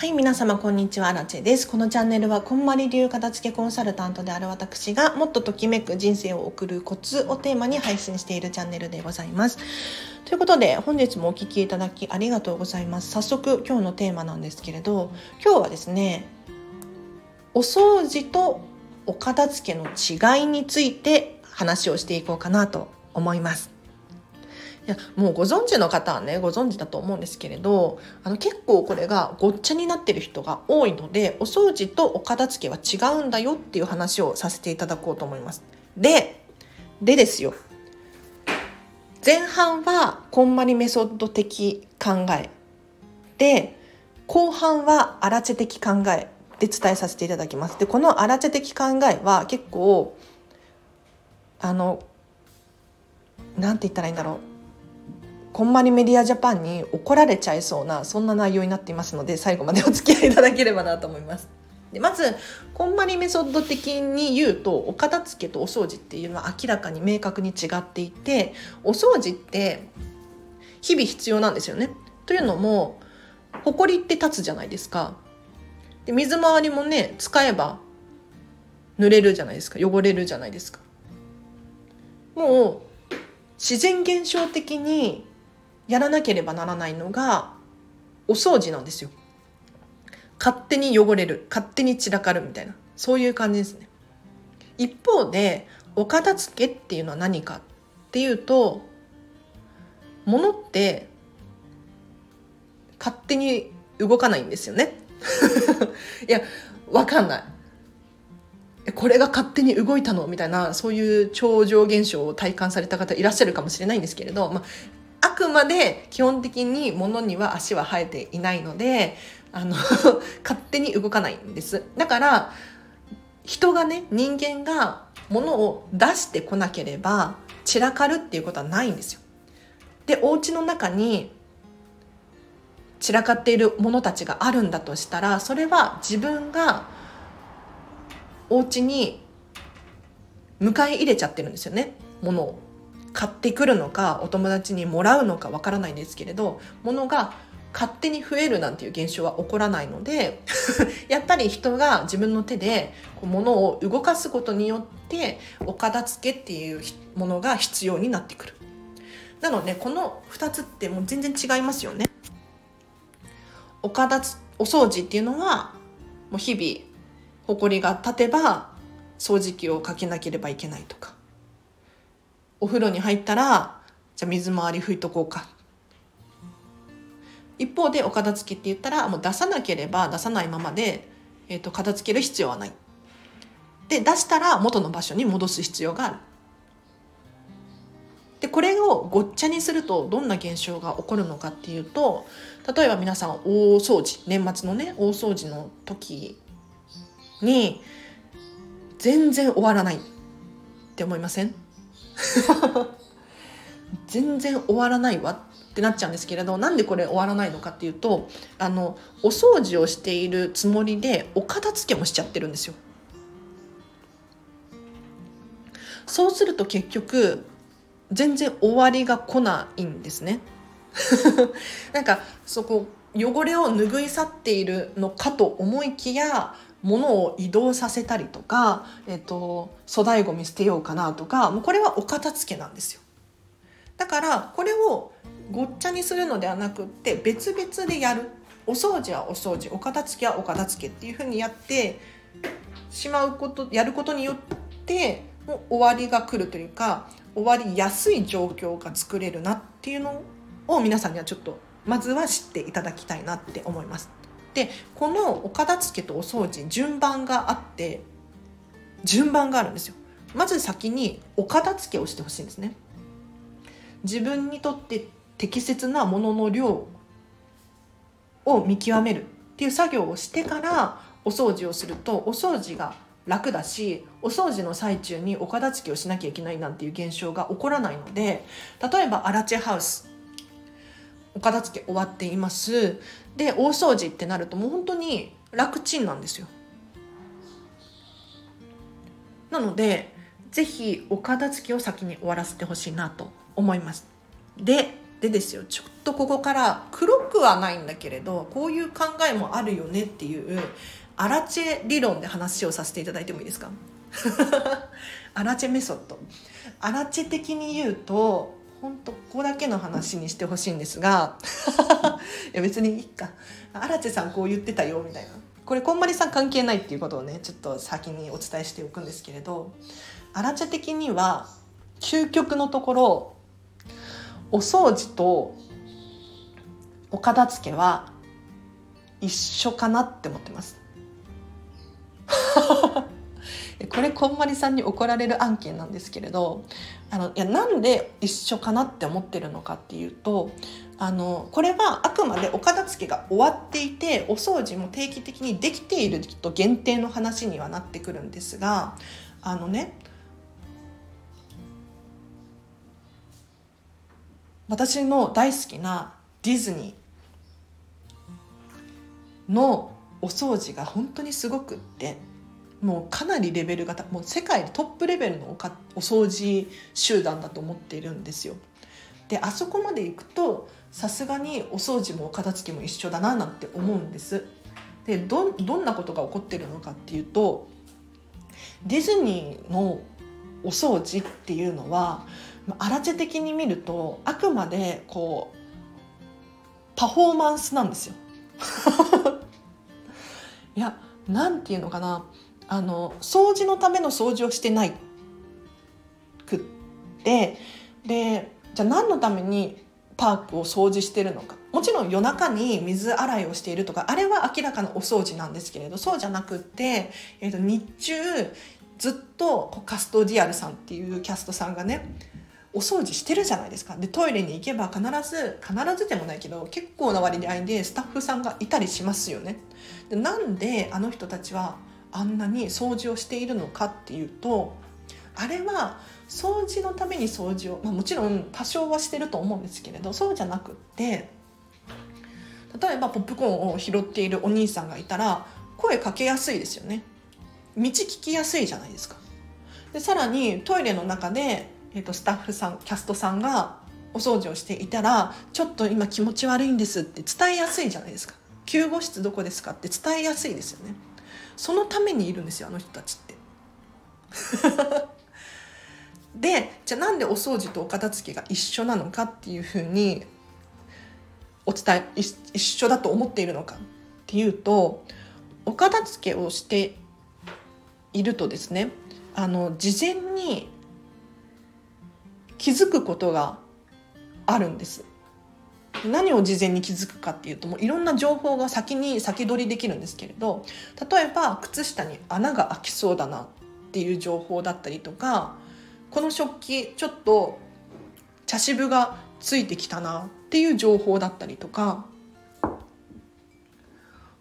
はい、皆様こんにちは、アラチェです。このチャンネルは、こんまり流片付けコンサルタントである私が、もっとときめく人生を送るコツをテーマに配信しているチャンネルでございます。ということで、本日もお聴きいただきありがとうございます。早速、今日のテーマなんですけれど、今日はですね、お掃除とお片付けの違いについて話をしていこうかなと思います。いやもうご存知の方はねご存知だと思うんですけれどあの結構これがごっちゃになってる人が多いのでお掃除とお片付けは違うんだよっていう話をさせていただこうと思います。ででですよ前半はこんまりメソッド的考えで後半はアラチェ的考えで伝えさせていただきます。でこのアラチェ的考えは結構あのなんて言ったらいいんだろうこんまりメディアジャパンに怒られちゃいそうなそんな内容になっていますので最後までお付き合いいただければなと思います。でまずこんまりメソッド的に言うとお片付けとお掃除っていうのは明らかに明確に違っていてお掃除って日々必要なんですよね。というのもほこりって立つじゃないですか。で水回りもね使えば濡れるじゃないですか汚れるじゃないですか。もう自然現象的にやらなければならないのがお掃除なんですよ。勝手に汚れる勝手に散らかるみたいなそういう感じですね。一方でお片付けっていうのは何かっていうと物って勝手に動かないんですよね。いやわかんない。これが勝手に動いたの？みたいなそういう超常現象を体感された方いらっしゃるかもしれないんですけれど、まあ、くまで基本的に物には足は生えていないのであの 勝手に動かないんです。だから人がね人間が物を出してこなければ散らかるっていうことはないんですよ。でお家の中に散らかっているものたちがあるんだとしたらそれは自分がお家に迎え入れちゃってるんですよね。物を。買ってくるのかお友達にもらうのかわからないんですけれど物が勝手に増えるなんていう現象は起こらないので やっぱり人が自分の手でこう物を動かすことによってお片付けっていうものが必要になってくる。なのでこの2つってもう全然違いますよね。お片つお掃除っていうのはもう日々ほこりが立てば掃除機をかけなければいけないとかお風呂に入ったらじゃあ水回り拭いとこうか。一方でお片付けって言ったらもう出さなければ出さないままで、えーと、片付ける必要はない。で出したら元の場所に戻す必要がある。でこれをごっちゃにするとどんな現象が起こるのかっていうと例えば皆さん大掃除年末のね大掃除の時に全然終わらないって思いません？全然終わらないわってなっちゃうんですけれどなんでこれ終わらないのかっていうとあのお掃除をしているつもりでお片付けもしちゃってるんですよ。そうすると結局全然終わりが来ないんですね。なんかそこ汚れを拭い去っているのかと思いきや物を移動させたりとか、えっと、粗大ごみ捨てようかなとかもうこれはお片付けなんですよ。だからこれをごっちゃにするのではなくって別々でやるお掃除はお掃除お片付けはお片付けっていうふうにやってしまうことやることによってもう終わりが来るというか終わりやすい状況が作れるなっていうのを皆さんにはちょっとまずは知っていただきたいなって思います。でこのお片付けとお掃除順番があって順番があるんですよ。まず先にお片付けをしてほしいんですね。自分にとって適切なものの量を見極めるっていう作業をしてからお掃除をするとお掃除が楽だしお掃除の最中にお片付けをしなきゃいけないなんていう現象が起こらないので例えばアラチェハウスお片付け終わっています。で大掃除ってなるともう本当に楽ちんなんですよ。なので是非お片付けを先に終わらせてほしいなと思います。ででですよ。ちょっとここから黒くはないんだけれどこういう考えもあるよねっていうアラチェ理論で話をさせていただいてもいいですか？アラチェメソッド。アラチェ的に言うと本当ここだけの話にしてほしいんですが いや別にいいか。アラチェさんこう言ってたよみたいな。これこんまりさん関係ないっていうことをねちょっと先にお伝えしておくんですけれどアラチェ的には究極のところお掃除とお片付けは一緒かなって思ってます。これこんまりさんに怒られる案件なんですけれどあのいやなんで一緒かなって思ってるのかっていうとあのこれはあくまでお片付けが終わっていてお掃除も定期的にできていると限定の話にはなってくるんですがあのね私の大好きなディズニーのお掃除が本当にすごくってもうかなりレベルがもう世界トップレベルのおかお掃除集団だと思っているんですよ。であそこまで行くとさすがにお掃除もお片付けも一緒だななんて思うんです。でどどんなことが起こってるのかっていうとディズニーのお掃除っていうのはアラチェ的に見るとあくまでこうパフォーマンスなんですよ。いやなんていうのかなあの掃除のための掃除をしてないくってでじゃあ何のためにパークを掃除してるのか。もちろん夜中に水洗いをしているとかあれは明らかなお掃除なんですけれどそうじゃなくって、えー、と日中ずっとカストディアルさんっていうキャストさんがねお掃除してるじゃないですか。でトイレに行けば必ず必ずでもないけど結構な割合でスタッフさんがいたりしますよね。でなんであの人たちはあんなに掃除をしているのかっていうとあれは掃除のために掃除を、まあ、もちろん多少はしてると思うんですけれどそうじゃなくって例えばポップコーンを拾っているお兄さんがいたら声かけやすいですよね。道聞きやすいじゃないですか。でさらにトイレの中で、えーと、スタッフさんキャストさんがお掃除をしていたらちょっと今気持ち悪いんですって伝えやすいじゃないですか。救護室どこですかって伝えやすいですよね。そのためにいるんですよあの人たちって。でじゃあなんでお掃除とお片付けが一緒なのかっていうふうにお伝え一緒だと思っているのかっていうとお片付けをしているとですねあの事前に気づくことがあるんです何を事前に気づくかっていうともういろんな情報が先に先取りできるんですけれど例えば靴下に穴が開きそうだなっていう情報だったりとかこの食器ちょっと茶渋がついてきたなっていう情報だったりとか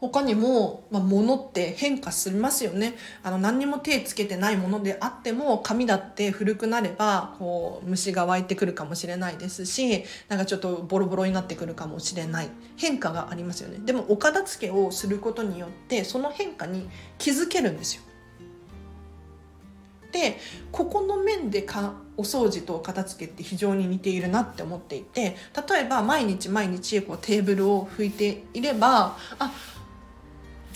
他にも、まあ、物って変化しますよね。あの何にも手つけてないものであっても紙だって古くなればこう虫が湧いてくるかもしれないですしなんかちょっとボロボロになってくるかもしれない。変化がありますよね。でもお片付けをすることによってその変化に気づけるんですよ。でここの面でかお掃除とお片付けって非常に似ているなって思っていて例えば毎日毎日こうテーブルを拭いていればあ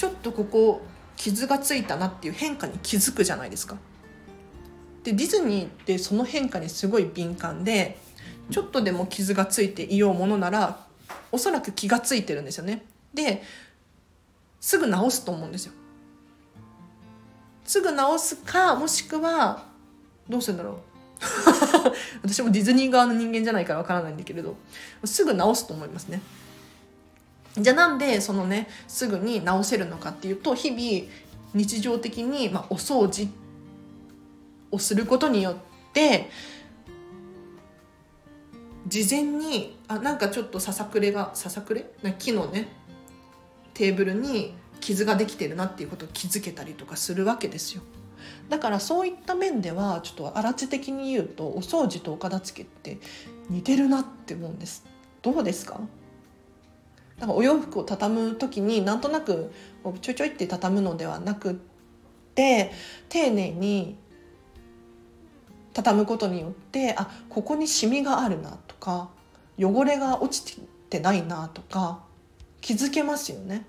ちょっとここ傷がついたなっていう変化に気づくじゃないですか。でディズニーってその変化にすごい敏感でちょっとでも傷がついていようものならおそらく気がついてるんですよね。ですぐ直すと思うんですよ。すぐ直すかもしくはどうするんだろう 私もディズニー側の人間じゃないからわからないんだけれどすぐ直すと思いますね。じゃあなんでそのねすぐに直せるのかっていうと日々日常的に、まあ、お掃除をすることによって事前にあなんかちょっとささくれがささくれ？な木のねテーブルに傷ができてるなっていうことを気づけたりとかするわけですよ。だからそういった面ではちょっと荒地的に言うとお掃除とお片付けって似てるなって思うんです。どうですか？なんかお洋服を畳む時になんとなくちょいちょいって畳むのではなくって丁寧に畳むことによってあここにシミがあるなとか汚れが落ちてないなとか気づけますよね。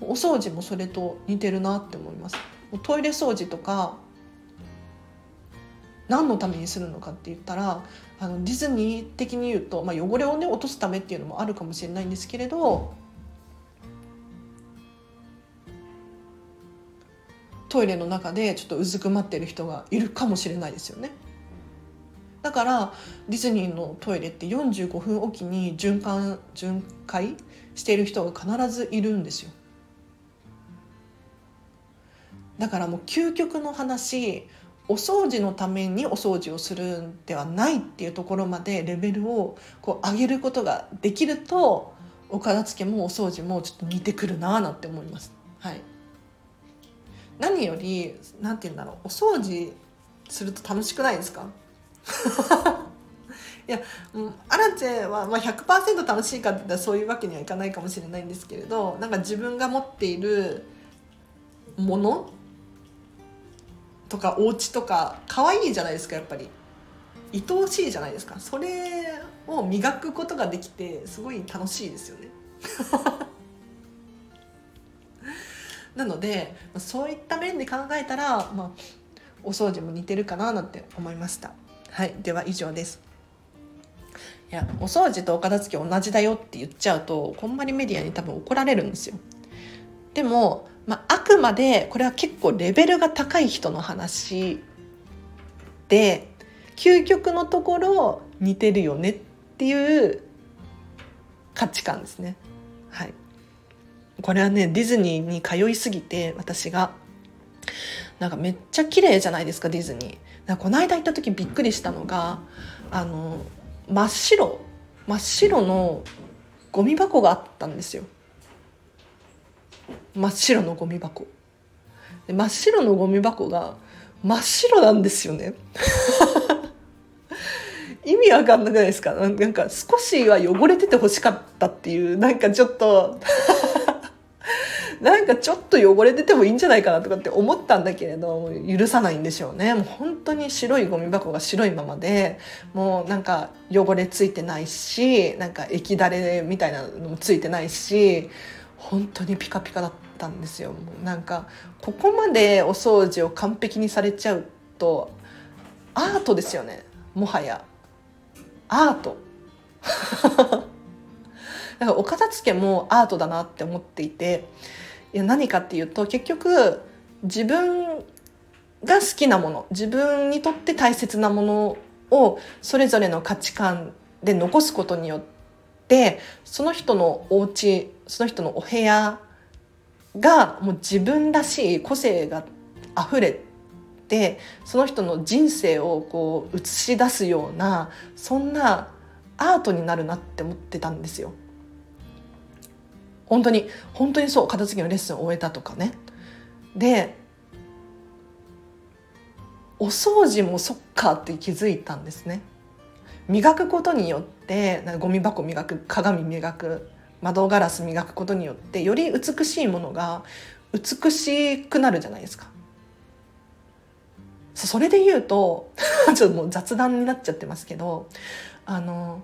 お掃除もそれと似てるなって思います。トイレ掃除とか何のためにするのかって言ったらあのディズニー的に言うと、まあ、汚れをね落とすためっていうのもあるかもしれないんですけれどトイレの中でちょっとうずくまってる人がいるかもしれないですよね。だからディズニーのトイレって45分おきに循環巡回している人が必ずいるんですよ。だからもう究極の話お掃除のためにお掃除をするんではないっていうところまでレベルをこう上げることができるとお片付けもお掃除もちょっと似てくるなあなんて思います。はい、何より何て言うんだろうお掃除すると楽しくないですか？いや、うん、アラチェは、まあ、100%楽しいかって言ったらそういうわけにはいかないかもしれないんですけれどなんか自分が持っているものとかお家とか可愛いじゃないですかやっぱり。愛おしいじゃないですか。それを磨くことができてすごい楽しいですよね。なのでそういった面で考えたら、まあ、お掃除も似てるかななんて思いました。はい。では以上です。いやお掃除とお片付け同じだよって言っちゃうとこんまりメディアに多分怒られるんですよ。でもまあ、あくまでこれは結構レベルが高い人の話で究極のところ似てるよねっていう価値観ですね。はい、これはねディズニーに通いすぎて私がなんかめっちゃ綺麗じゃないですかディズニー。この間行った時びっくりしたのがあの真っ白真っ白のゴミ箱があったんですよ。真っ白のゴミ箱。真っ白のゴミ箱が真っ白なんですよね。意味わかんなくないですか？なんか少しは汚れててほしかったっていうなんかちょっと なんかちょっと汚れててもいいんじゃないかなとかって思ったんだけれど許さないんでしょうね。もう本当に白いゴミ箱が白いままでもうなんか汚れついてないしなんか液だれみたいなのもついてないし本当にピカピカだったんですよ。もうなんかここまでお掃除を完璧にされちゃうとアートですよね。もはや。アート。だからお片付けもアートだなって思っていていや何かっていうと結局自分が好きなもの自分にとって大切なものをそれぞれの価値観で残すことによってその人のお家その人のお部屋がもう自分らしい個性が溢れてその人の人生をこう映し出すようなそんなアートになるなって思ってたんですよ。本当に本当にそう片付けのレッスンを終えたとかね。でお掃除もそっかって気づいたんですね。磨くことによってなんかゴミ箱磨く鏡磨く窓ガラス磨くことによってより美しいものが美しくなるじゃないですか。それで言うと ちょっともう雑談になっちゃってますけどあの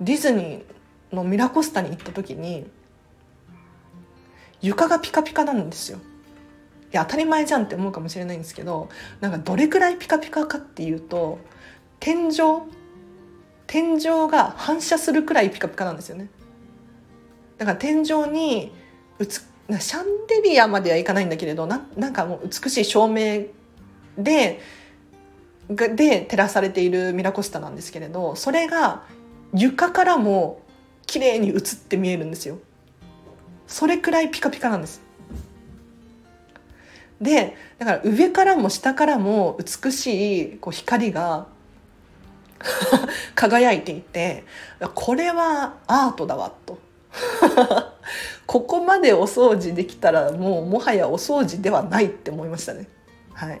ディズニーのミラコスタに行った時に床がピカピカなんですよ。いや当たり前じゃんって思うかもしれないんですけどなんかどれくらいピカピカかっていうと天井天井が反射するくらいピカピカなんですよね。だから天井にうつシャンデリアまではいかないんだけれどななんかもう美しい照明でで照らされているミラコスタなんですけれどそれが床からも綺麗に映って見えるんですよ。それくらいピカピカなんです。でだから上からも下からも美しいこう光が 輝いていてこれはアートだわと。ここまでお掃除できたらもうもはやお掃除ではないって思いましたね。はい、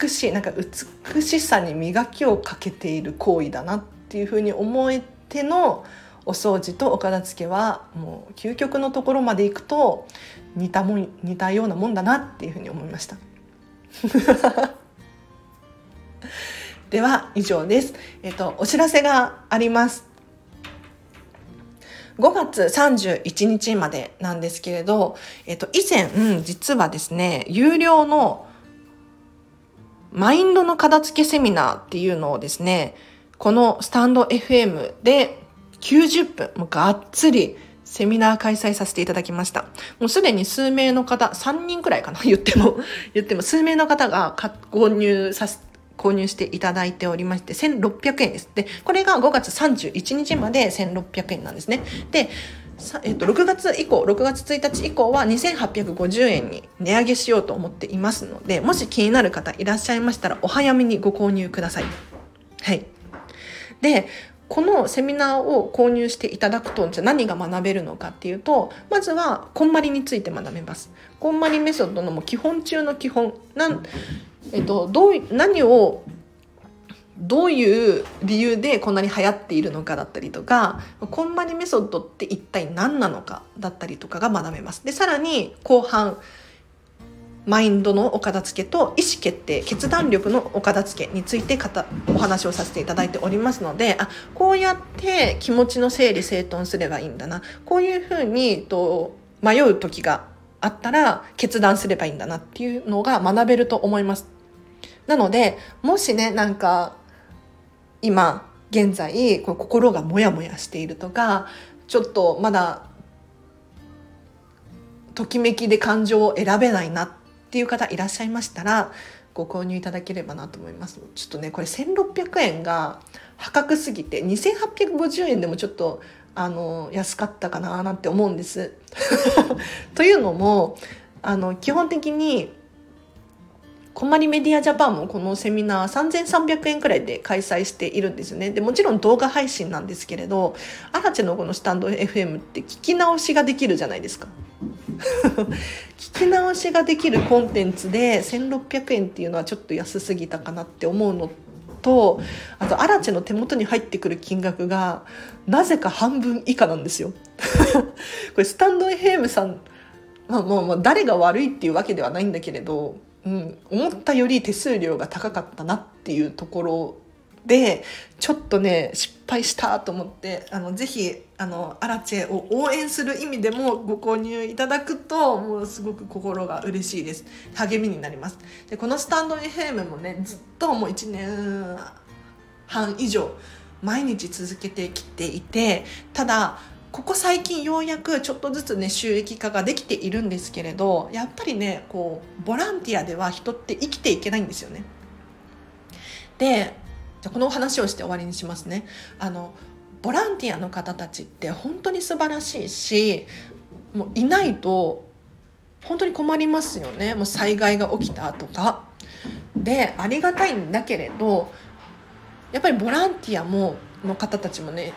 美しいなんか美しさに磨きをかけている行為だなっていうふうに思えてのお掃除とお片付けはもう究極のところまでいくと似たもん似たようなもんだなっていうふうに思いました。では以上です。えっと、お知らせがあります。5月31日までなんですけれど、えっと、以前、実はですね、有料のマインドの片付けセミナーっていうのをですね、このスタンド FM で90分、もうがっつりセミナー開催させていただきました。もうすでに数名の方、3人くらいかな？言っても、言っても数名の方が購入させて購入していただいておりまして、1600円です。で、これが5月31日まで1600円なんですね。で、えっと、6月以降、6月1日以降は2850円に値上げしようと思っていますので、もし気になる方いらっしゃいましたら、お早めにご購入ください。はい。で、このセミナーを購入していただくと、じゃ何が学べるのかっていうと、まずは、こんまりについて学べます。こんまりメソッドのも基本中の基本。なん、えっと、どう、何をどういう理由でこんなに流行っているのかだったりとかこんまりメソッドって一体何なのかだったりとかが学べます。でさらに後半マインドのお片付けと意思決定決断力のお片付けについてお話をさせていただいておりますのであこうやって気持ちの整理整頓すればいいんだなこういうふうにと迷う時があったら決断すればいいんだなっていうのが学べると思います。なのでもしねなんか今現在こ心がモヤモヤしているとかちょっとまだときめきで感情を選べないなっていう方いらっしゃいましたらご購入いただければなと思いますちょっとねこれ1600円が破格すぎて2850円でもちょっとあの安かったかななんて思うんです。というのもあの基本的にこまりメディアジャパンもこのセミナー3300円くらいで開催しているんですよね。で、もちろん動画配信なんですけれど、アラチェのこのスタンド FM って聞き直しができるじゃないですか。聞き直しができるコンテンツで1600円っていうのはちょっと安すぎたかなって思うのと、あとアラチェの手元に入ってくる金額がなぜか半分以下なんですよ。これスタンド FM さん、まあまあまあ誰が悪いっていうわけではないんだけれど、うん、思ったより手数料が高かったなっていうところでちょっとね失敗したと思ってあのぜひあのアラチェを応援する意味でもご購入いただくともうすごく心が嬉しいです励みになりますでこのスタンド FM もねずっともう1年半以上毎日続けてきていてただここ最近ようやくちょっとずつね収益化ができているんですけれどやっぱりねこうボランティアでは人って生きていけないんですよね。でじゃこの話をして終わりにしますね。あのボランティアの方たちって本当に素晴らしいしもういないと本当に困りますよねもう災害が起きたとか。でありがたいんだけれどやっぱりボランティアもの方たちもね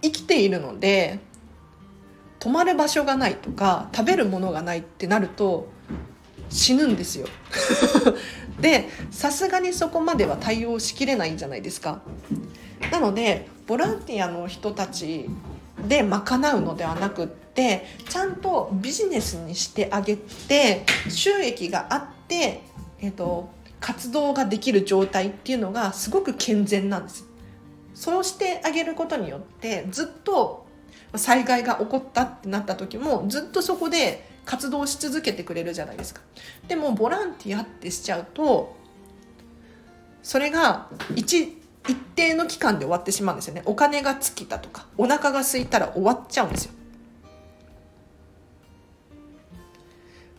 生きているので泊まる場所がないとか食べるものがないってなると死ぬんですよでさすがにそこまでは対応しきれないんじゃないですか。なのでボランティアの人たちで賄うのではなくってちゃんとビジネスにしてあげて収益があって、えーと活動ができる状態っていうのがすごく健全なんです。そうしてあげることによってずっと災害が起こったってなった時もずっとそこで活動し続けてくれるじゃないですか。でもボランティアってしちゃうとそれが一一定の期間で終わってしまうんですよね。お金が尽きたとかお腹が空いたら終わっちゃうんですよ。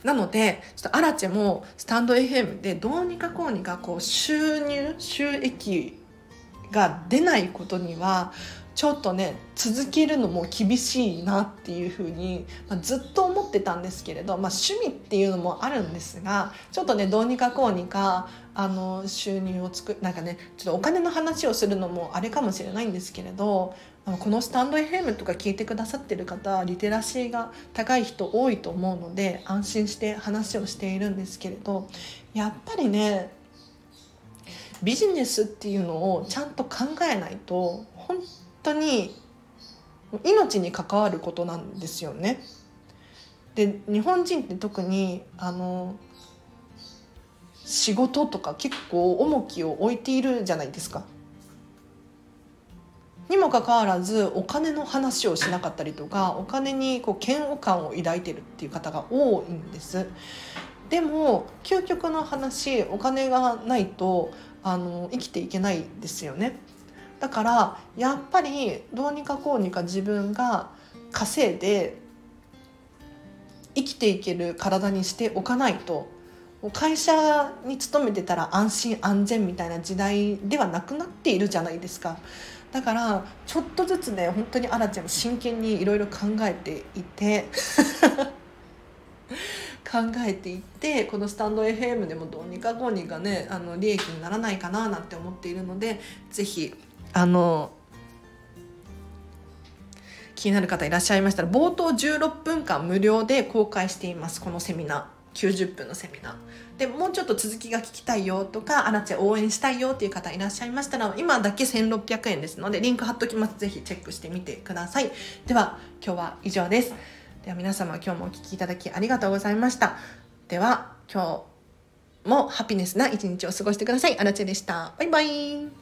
なのでちょっとアラチェもスタンド FM でどうにかこうにかこう収入収益が出ないことにはちょっとね続けるのも厳しいなっていうふうに、まあ、ずっと思ってたんですけれど、まあ、趣味っていうのもあるんですがちょっとねどうにかこうにかあの収入を作なんかねちょっとお金の話をするのもあれかもしれないんですけれどこのスタンド FM とか聞いてくださってる方リテラシーが高い人多いと思うので安心して話をしているんですけれどやっぱりねビジネスっていうのをちゃんと考えないと本当に命に関わることなんですよね。で日本人って特にあの仕事とか結構重きを置いているじゃないですか。にもかかわらずお金の話をしなかったりとかお金にこう嫌悪感を抱いてるっていう方が多いんです。でも究極の話お金がないとあの生きていけないですよね。だからやっぱりどうにかこうにか自分が稼いで生きていける体にしておかないと会社に勤めてたら安心安全みたいな時代ではなくなっているじゃないですか。だからちょっとずつね本当にあらちゃん真剣にいろいろ考えていて 考えていってこのスタンド FM でもどうにかこうにかねあの利益にならないかななんて思っているので是非あの気になる方いらっしゃいましたら冒頭16分間無料で公開していますこのセミナー。90分のセミナー。でもうちょっと続きが聞きたいよとかあらち応援したいよっていう方いらっしゃいましたら今だけ1600円ですのでリンク貼っときます。ぜひチェックしてみてください。では今日は以上です。では皆様今日もお聴きいただきありがとうございました。では今日もハピネスな一日を過ごしてください。あらちでした。バイバイ。